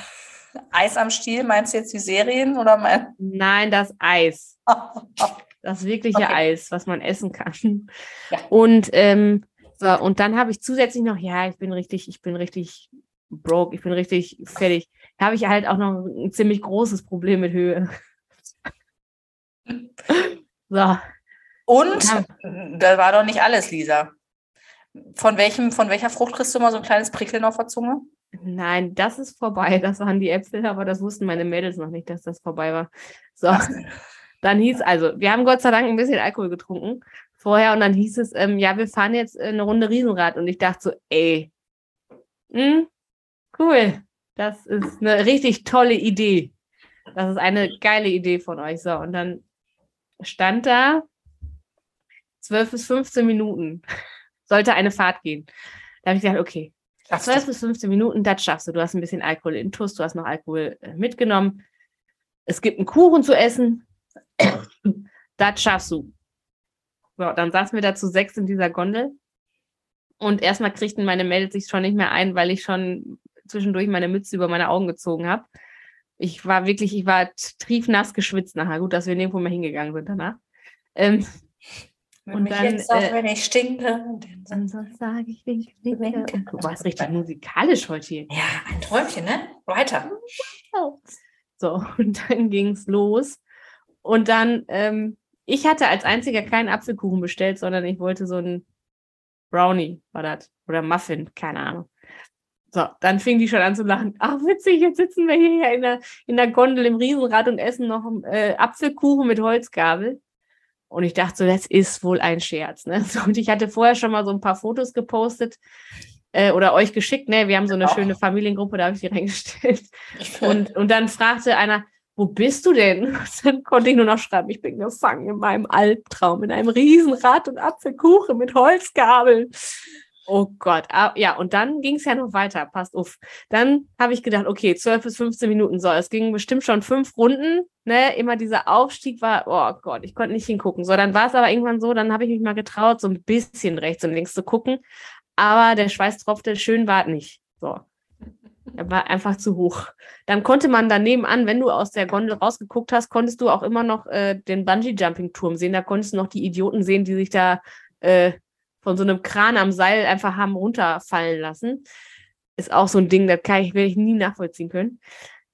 Eis am Stiel, meinst du jetzt die Serien oder mein? Nein, das Eis. <laughs> das wirkliche okay. Eis, was man essen kann. Ja. Und ähm, so, und dann habe ich zusätzlich noch, ja, ich bin richtig, ich bin richtig broke, ich bin richtig fertig. Da habe ich halt auch noch ein ziemlich großes Problem mit Höhe. so. Und ja. da war doch nicht alles, Lisa. Von welchem, von welcher Frucht kriegst du mal so ein kleines Prickeln auf der Zunge? Nein, das ist vorbei. Das waren die Äpfel, aber das wussten meine Mädels noch nicht, dass das vorbei war. So. Dann hieß also, wir haben Gott sei Dank ein bisschen Alkohol getrunken vorher und dann hieß es, ähm, ja, wir fahren jetzt eine Runde Riesenrad und ich dachte so, ey, mh, hm, cool, das ist eine richtig tolle Idee. Das ist eine geile Idee von euch. So, und dann stand da 12 bis 15 Minuten. <laughs> Sollte eine Fahrt gehen. Da habe ich gedacht, okay, 12 bis 15 Minuten, das schaffst du. Du hast ein bisschen Alkohol in Tuss, du hast noch Alkohol äh, mitgenommen. Es gibt einen Kuchen zu essen. <clears throat> das schaffst du. So, dann saßen wir da zu sechs in dieser Gondel. Und erstmal kriegten meine Mädels sich schon nicht mehr ein, weil ich schon zwischendurch meine Mütze über meine Augen gezogen habe. Ich war wirklich, ich war triefnass geschwitzt nachher. Gut, dass wir nirgendwo mehr hingegangen sind danach. Ähm, wenn und dann, jetzt auch, äh, wenn ich stinke. Dann sonst sage ich winke, winke. Du warst richtig musikalisch heute hier. Ja, ein Träumchen, ne? Weiter. So, <laughs> und dann ging es los. Und dann, ähm, ich hatte als einziger keinen Apfelkuchen bestellt, sondern ich wollte so einen Brownie, war das. Oder Muffin, keine Ahnung. So, dann fing die schon an zu lachen. Ach, witzig, jetzt sitzen wir hier in der, in der Gondel im Riesenrad und essen noch äh, Apfelkuchen mit Holzgabel. Und ich dachte so, das ist wohl ein Scherz. Ne? <laughs> So, und ich hatte vorher schon mal so ein paar Fotos gepostet äh, oder euch geschickt. Ne? Wir haben so eine oh. schöne Familiengruppe, da habe ich die <laughs> reingestellt. <laughs> Und, und dann fragte einer, wo bist du denn? Und dann konnte ich nur noch schreiben, ich bin gefangen in meinem Albtraum, in einem Riesenrad und Apfelkuchen mit Holzgabel. Oh Gott, ah, ja, und dann ging es ja noch weiter, passt auf. Dann habe ich gedacht, okay, 12 bis 15 Minuten, so, es ging bestimmt schon fünf Runden, ne, immer dieser Aufstieg war, oh Gott, ich konnte nicht hingucken. So, dann war es aber irgendwann so, dann habe ich mich mal getraut, so ein bisschen rechts und links zu gucken, aber der Schweiß tropfte, schön war nicht. So. Er war einfach zu hoch. Dann konnte man daneben an, wenn du aus der Gondel rausgeguckt hast, konntest du auch immer noch äh, den Bungee-Jumping-Turm sehen. Da konntest du noch die Idioten sehen, die sich da äh, von so einem Kran am Seil einfach haben runterfallen lassen. Ist auch so ein Ding, das kann ich, werde ich nie nachvollziehen können.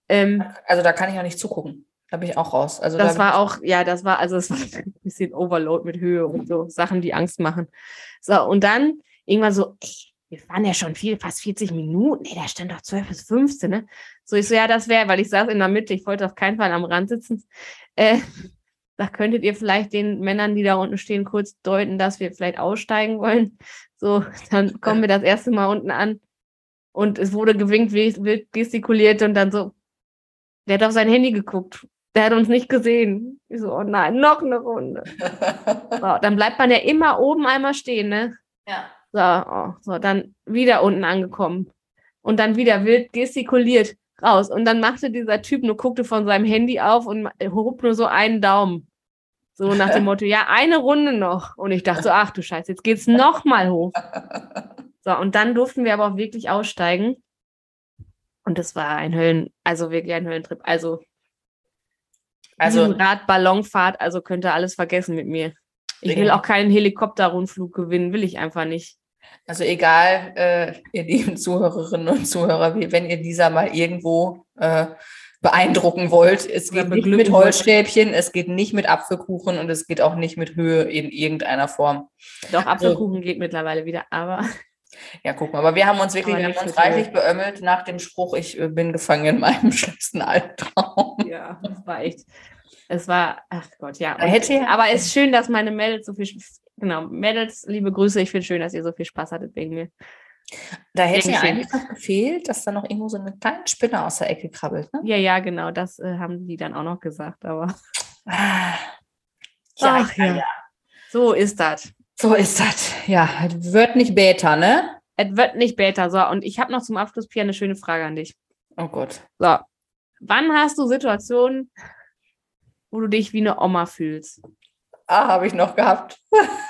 Ähm, also da kann ich auch nicht zugucken. Da bin ich auch raus. Also das da war auch, ja, das war, also es war <laughs> ein bisschen Overload mit Höhe und so Sachen, die Angst machen. So, und dann irgendwann so, ey, wir waren ja schon viel, fast 40 Minuten. Nee, da stand doch 12 bis 15, ne? So, ich so, ja, das wäre, weil ich saß in der Mitte, ich wollte auf keinen Fall am Rand sitzen. Äh, da könntet ihr vielleicht den Männern, die da unten stehen, kurz deuten, dass wir vielleicht aussteigen wollen. So, dann kommen wir das erste Mal unten an und es wurde gewinkt, wild gestikuliert und dann so, der hat auf sein Handy geguckt. Der hat uns nicht gesehen. Ich so, oh nein, noch eine Runde. <laughs> so, dann bleibt man ja immer oben einmal stehen, ne? Ja. So, oh, so, dann wieder unten angekommen. Und dann wieder wild gestikuliert raus. Und dann machte dieser Typ nur, guckte von seinem Handy auf und hob nur so einen Daumen. So nach dem Motto, ja, eine Runde noch. Und ich dachte so, ach du Scheiße, jetzt geht's noch mal hoch. <laughs> So, und dann durften wir aber auch wirklich aussteigen. Und das war ein Höllen, also wirklich ein Höllentrip. Also Also, Radballonfahrt, also könnt ihr alles vergessen mit mir. Ich will auch keinen Helikopterrundflug gewinnen, will ich einfach nicht. also egal, äh, ihr lieben Zuhörerinnen und Zuhörer, wenn ihr dieser mal irgendwo äh, beeindrucken wollt, es geht nicht mit. Holzstäbchen, es geht nicht mit Apfelkuchen und es geht auch nicht mit Höhe in irgendeiner Form. Doch, Apfelkuchen geht mittlerweile wieder, aber <laughs> Ja, guck mal, aber wir haben uns wirklich, wir haben uns reichlich beömmelt nach dem Spruch, ich äh, bin gefangen in meinem <laughs> schlimmsten Albtraum. ja, das war echt. Es war, ach Gott, ja. Da hätte aber es ist schön, dass meine Mädels so viel, genau, Mädels, liebe Grüße, ich finde schön, dass ihr so viel Spaß hattet wegen mir. Da hätte ja eigentlich noch gefehlt, dass da noch irgendwo so eine kleine Spinne aus der Ecke krabbelt. Ne? Ja, ja, genau, das äh, haben die dann auch noch gesagt, aber Ah. Ach, ja. so ist das. So ist das. Ja, wird nicht Beta, ne? Es wird nicht besser. So, und ich habe noch zum Abschluss, Pia, eine schöne Frage an dich. Oh Gott. So, wann hast du Situationen, wo du dich wie eine Oma fühlst? Ah, habe ich noch gehabt. <laughs>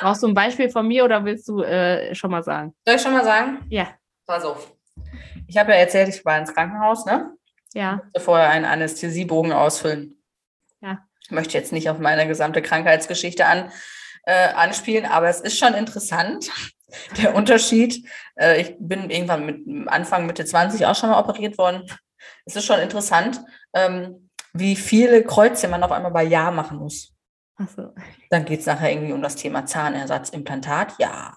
Brauchst du ein Beispiel von mir oder willst du äh, schon mal sagen? Soll ich schon mal sagen? Ja, auf. Ich habe ja erzählt, ich war ins Krankenhaus, ne? ja, musste vorher einen Anästhesiebogen ausfüllen. Ja. Ich möchte jetzt nicht auf meine gesamte Krankheitsgeschichte an, äh, anspielen, aber es ist schon interessant, <laughs> der Unterschied. Äh, ich bin irgendwann mit Anfang, Mitte 20 auch schon mal operiert worden. Es ist schon interessant, ähm, wie viele Kreuze man auf einmal bei Ja machen muss. Achso. Dann geht es nachher irgendwie um das Thema Zahnersatzimplantat. Ja.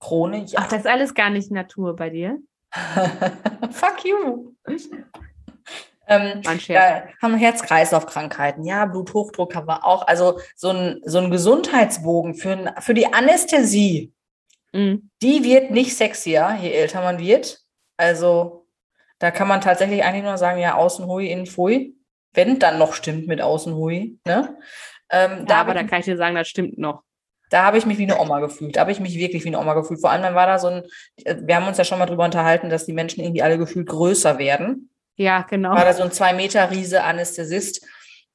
Krone, ja. Ach, das ist alles gar nicht Natur bei dir. <laughs> Fuck you. ähm. Ja, haben Herz-Kreislauf-Krankheiten, ja, Bluthochdruck haben wir auch. Also so ein, so ein Gesundheitsbogen für, für die Anästhesie, Mhm. die wird nicht sexier, je älter man wird. Also da kann man tatsächlich eigentlich nur sagen, ja, außen hui, innen pfui. Wenn dann noch stimmt mit außen hui. Ne? Ähm, Ja, da aber da kann ich dir sagen, das stimmt noch. da habe ich mich wie eine Oma gefühlt. Da habe ich mich wirklich wie eine Oma gefühlt. Vor allem dann war da so ein, äh, wir haben uns ja schon mal drüber unterhalten, dass die Menschen irgendwie alle gefühlt größer werden Ja, genau. war da so ein Zwei-Meter-Riese Anästhesist.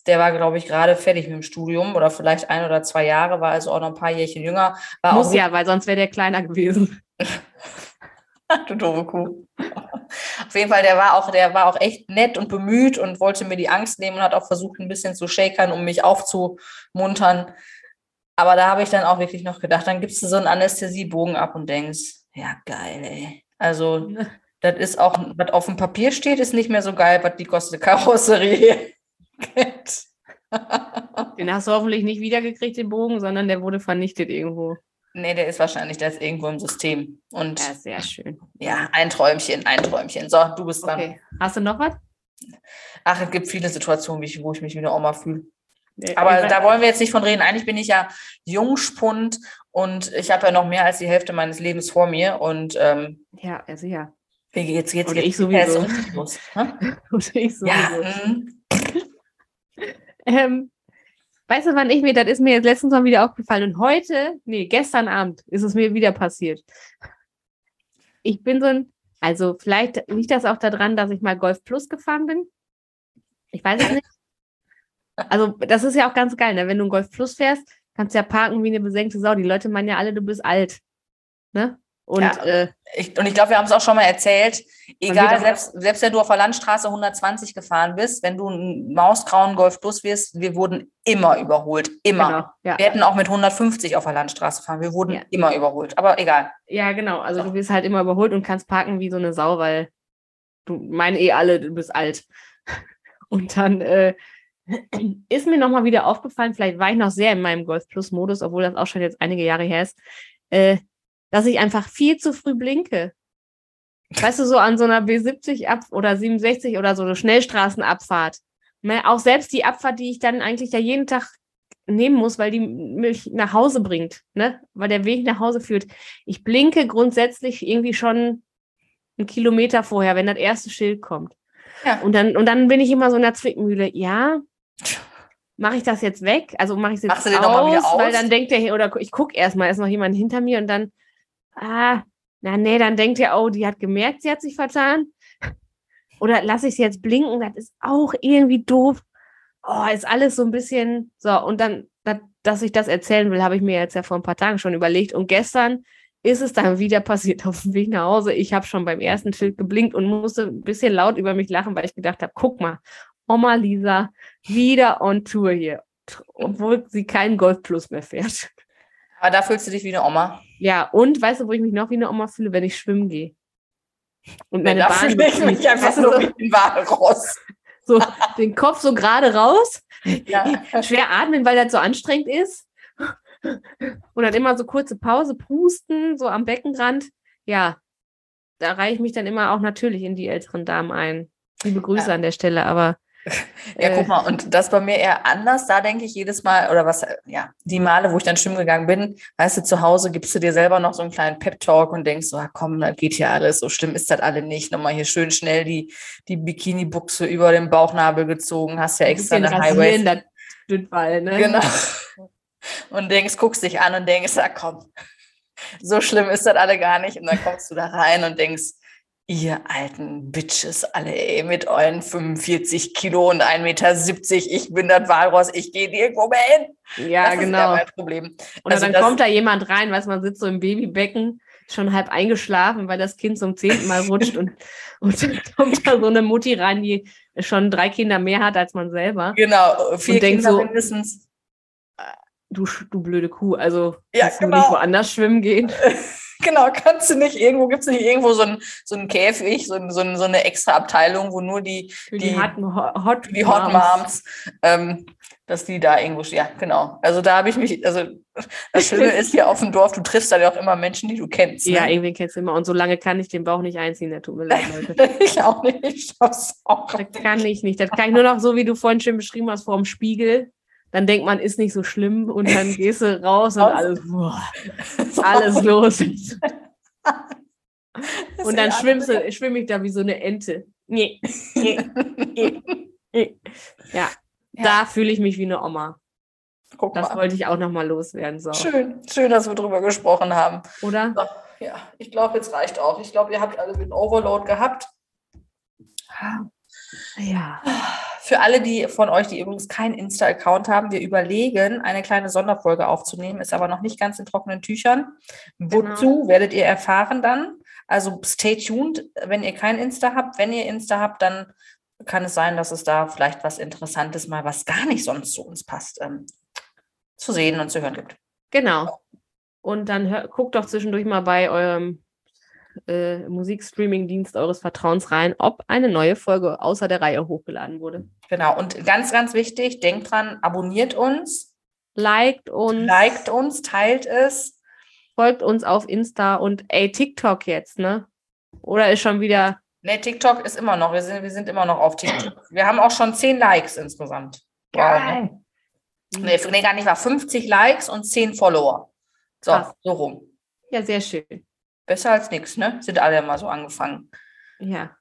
Der war, glaube ich, gerade fertig mit dem Studium oder vielleicht ein oder zwei Jahre, war also auch noch ein paar Jährchen jünger. War Muss auch ja, weil sonst wäre der kleiner gewesen. <laughs> <laughs> du doofe Kuh. Auf jeden Fall, der war auch, der war auch echt nett und bemüht und wollte mir die Angst nehmen und hat auch versucht, ein bisschen zu shakern, um mich aufzumuntern. Aber da habe ich dann auch wirklich noch gedacht, dann gibst du so einen Anästhesiebogen ab und denkst, ja, geil, ey. Also, das ist auch, was auf dem Papier steht, ist nicht mehr so geil, was die kostet <laughs> Karosserie. kennt. Den hast du hoffentlich nicht wiedergekriegt, den Bogen, sondern der wurde vernichtet irgendwo. Nee, der ist wahrscheinlich, der ist irgendwo im System. Und Ja, sehr schön. ja, ein Träumchen, ein Träumchen. So, du bist dran. Okay. Hast du noch was? Ach, es gibt viele Situationen, wo ich mich wie eine Oma fühle. Nee, Aber da wollen wir jetzt nicht von reden. Eigentlich bin ich ja Jungspund und ich habe ja noch mehr als die Hälfte meines Lebens vor mir. Und ähm, Ja, also ja. jetzt geht's Oder ich sowieso. los. Oder ich sowieso. Ja, <laughs> hm. Ähm, weißt du, wann ich mir, das ist mir jetzt letztens mal wieder aufgefallen und heute, nee, gestern Abend ist es mir wieder passiert. Ich bin so ein, also vielleicht liegt das auch daran, dass ich mal Golf Plus gefahren bin. Ich weiß es nicht. Also, das ist ja auch ganz geil, ne? Wenn du einen Golf Plus fährst, kannst du ja parken wie eine besenkte Sau. Die Leute meinen ja alle, du bist alt. Ne? Und Ja. äh, ich, und ich glaube, wir haben es auch schon mal erzählt. Egal, selbst, selbst wenn du auf der Landstraße 120 gefahren bist, wenn du einen mausgrauen Golf Plus wirst, wir wurden immer überholt. Immer. genau, ja. Wir hätten auch mit 150 auf der Landstraße fahren. Wir wurden Ja. immer überholt. Aber egal. Ja, genau. Also du wirst halt immer überholt und kannst parken wie so eine Sau, weil du meinen eh alle, du bist alt. <laughs> Und dann äh, <clears throat> ist mir nochmal wieder aufgefallen, vielleicht war ich noch sehr in meinem Golf Plus Modus, obwohl das auch schon jetzt einige Jahre her ist, äh, dass ich einfach viel zu früh blinke. Weißt du, so an so einer B70 ab oder 67 oder so eine Schnellstraßenabfahrt. Ne? Auch selbst die Abfahrt, die ich dann eigentlich ja jeden Tag nehmen muss, weil die mich nach Hause bringt, ne? Weil der Weg nach Hause führt. Ich blinke grundsätzlich irgendwie schon einen Kilometer vorher, wenn das erste Schild kommt. Ja. Und dann, und dann bin ich immer so in der Zwickmühle, ja, mache ich das jetzt weg? Also mache ich es jetzt Machst du den aus, mal wieder weil aus? dann denkt der, oder ich gucke erstmal, ist noch jemand hinter mir und dann, ah, na nee, dann denkt er, oh, die hat gemerkt, sie hat sich vertan. <laughs> Oder lasse ich es jetzt blinken, das ist auch irgendwie doof. Oh, ist alles so ein bisschen, so, und dann, dass ich das erzählen will, habe ich mir jetzt ja vor ein paar Tagen schon überlegt. Und gestern ist es dann <laughs> wieder passiert auf dem Weg nach Hause. Ich habe schon beim ersten Schild geblinkt und musste ein bisschen laut über mich lachen, weil ich gedacht habe, guck mal. Oma Lisa wieder on Tour hier, obwohl sie keinen Golf Plus mehr fährt. <laughs> Aber da fühlst du dich wie eine Oma. Ja, und weißt du, wo ich mich noch wie eine Oma fühle, wenn ich schwimmen gehe? Und meine da Bahn fühle ich mich einfach so, wie ein Walross. so den Kopf so gerade raus, Ja. <laughs> schwer atmen, weil das so anstrengend ist. Und dann immer so kurze Pause, pusten, so am Beckenrand. Ja, da reiche ich mich dann immer auch natürlich in die älteren Damen ein. Liebe Grüße Ja. an der Stelle, aber Ja, Äh. guck mal, und das bei mir eher anders. Da denke ich jedes Mal, oder was, ja, die Male, wo ich dann schwimmen gegangen bin, weißt du, zu Hause gibst du dir selber noch so einen kleinen Pep-Talk und denkst so, ah, komm, das geht hier alles, so schlimm ist das alle nicht. Nochmal hier schön schnell die, die Bikini-Buchse über den Bauchnabel gezogen, hast ja extra eine Highway. ne? Genau. Und denkst, guckst dich an und denkst, ah, komm, so schlimm ist das alle gar nicht. Und dann kommst du da rein und denkst, ihr alten Bitches alle, ey, mit euren 45 Kilo und 1,70 Meter, ich bin das Walross, ich gehe nirgendwo mehr hin. Ja, das ist ja genau. Problem. Oder Also dann das- kommt da jemand rein, weiß man sitzt so im Babybecken, schon halb eingeschlafen, weil das Kind zum zehnten Mal rutscht und, <laughs> und dann kommt da so eine Mutti rein, die schon drei Kinder mehr hat als man selber. Genau, vier Und Kinder so- mindestens. Du, sch- du blöde Kuh, also Ja, kannst du genau. nicht woanders schwimmen gehen. <laughs> Genau, kannst du nicht irgendwo, gibt es nicht irgendwo so einen so einen Käfig, so, ein, so, ein, so eine extra Abteilung, wo nur die, Für Die- die, Hot, Hot, die Hot Moms, ähm, dass die da irgendwo, ja, genau. Also da habe ich mich, also das Schöne ist hier auf dem Dorf, du triffst dann ja auch immer Menschen, die du kennst. Ja, ne? irgendwie kennst du immer. Und so lange kann ich den Bauch nicht einziehen, der tut mir leid, Leute. <laughs> ich auch nicht, ich auch. Das kann ich nicht. Das kann ich nur noch so, wie du vorhin schön beschrieben hast, vor dem Spiegel. Dann denkt man, ist nicht so schlimm und dann <laughs> gehst du raus und alles, boah, <laughs> alles los. Und dann schwimmst du, schwimme ich da wie so eine Ente. Nee, <laughs> nee, nee, nee. Ja, Ja. da fühle ich mich wie eine Oma. Guck Das mal. wollte ich auch nochmal loswerden. So. Schön, schön, dass wir drüber gesprochen haben. Oder? So, ja, ich glaube, jetzt reicht auch. Ich glaube, ihr habt alle den Overload gehabt. Ja. Für alle, die von euch, die übrigens keinen Insta-Account haben, wir überlegen, eine kleine Sonderfolge aufzunehmen, ist aber noch nicht ganz in trockenen Tüchern. Wozu werdet ihr erfahren dann? Also stay tuned, wenn ihr kein Insta habt. Wenn ihr Insta habt, dann kann es sein, dass es da vielleicht was Interessantes mal, was gar nicht sonst zu uns passt, ähm, zu sehen und zu hören gibt. Genau. Und dann hör, guckt doch zwischendurch mal bei eurem äh, Musikstreaming-Dienst eures Vertrauens rein, ob eine neue Folge außer der Reihe hochgeladen wurde. Genau. Und ganz, ganz wichtig, denkt dran, abonniert uns, Liked uns, liked uns, teilt es. folgt uns auf Insta und ey, TikTok jetzt, ne? Oder ist schon wieder. Nee, TikTok ist immer noch, wir sind, wir sind immer noch auf TikTok. Wir haben auch schon 10 Likes insgesamt. Wow, ne? Nee, nee, gar nicht wahr. 50 Likes und 10 Follower. So, Krass. so rum. Ja, sehr schön. Besser als nichts, ne? Sind alle mal so angefangen. Ja,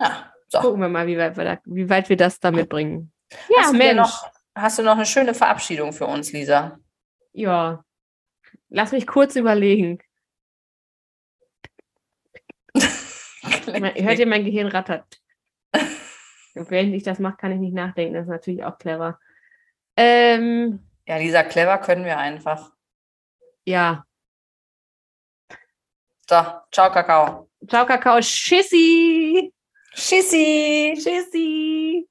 Ja, so. gucken wir mal, wie weit wir, da, wie weit wir das damit bringen. Ja, hast, du Mensch. noch, hast du noch eine schöne Verabschiedung für uns, Lisa? Ja. Lass mich kurz überlegen. <laughs> Hört ihr, mein Gehirn rattert. Während ich das mache, kann ich nicht nachdenken. Das ist natürlich auch clever. Ähm, Ja, Lisa, clever können wir einfach. ja. So, ciao, Kakao. Ciao, Kakao. Tschüssi. Tschüssi. Tschüssi.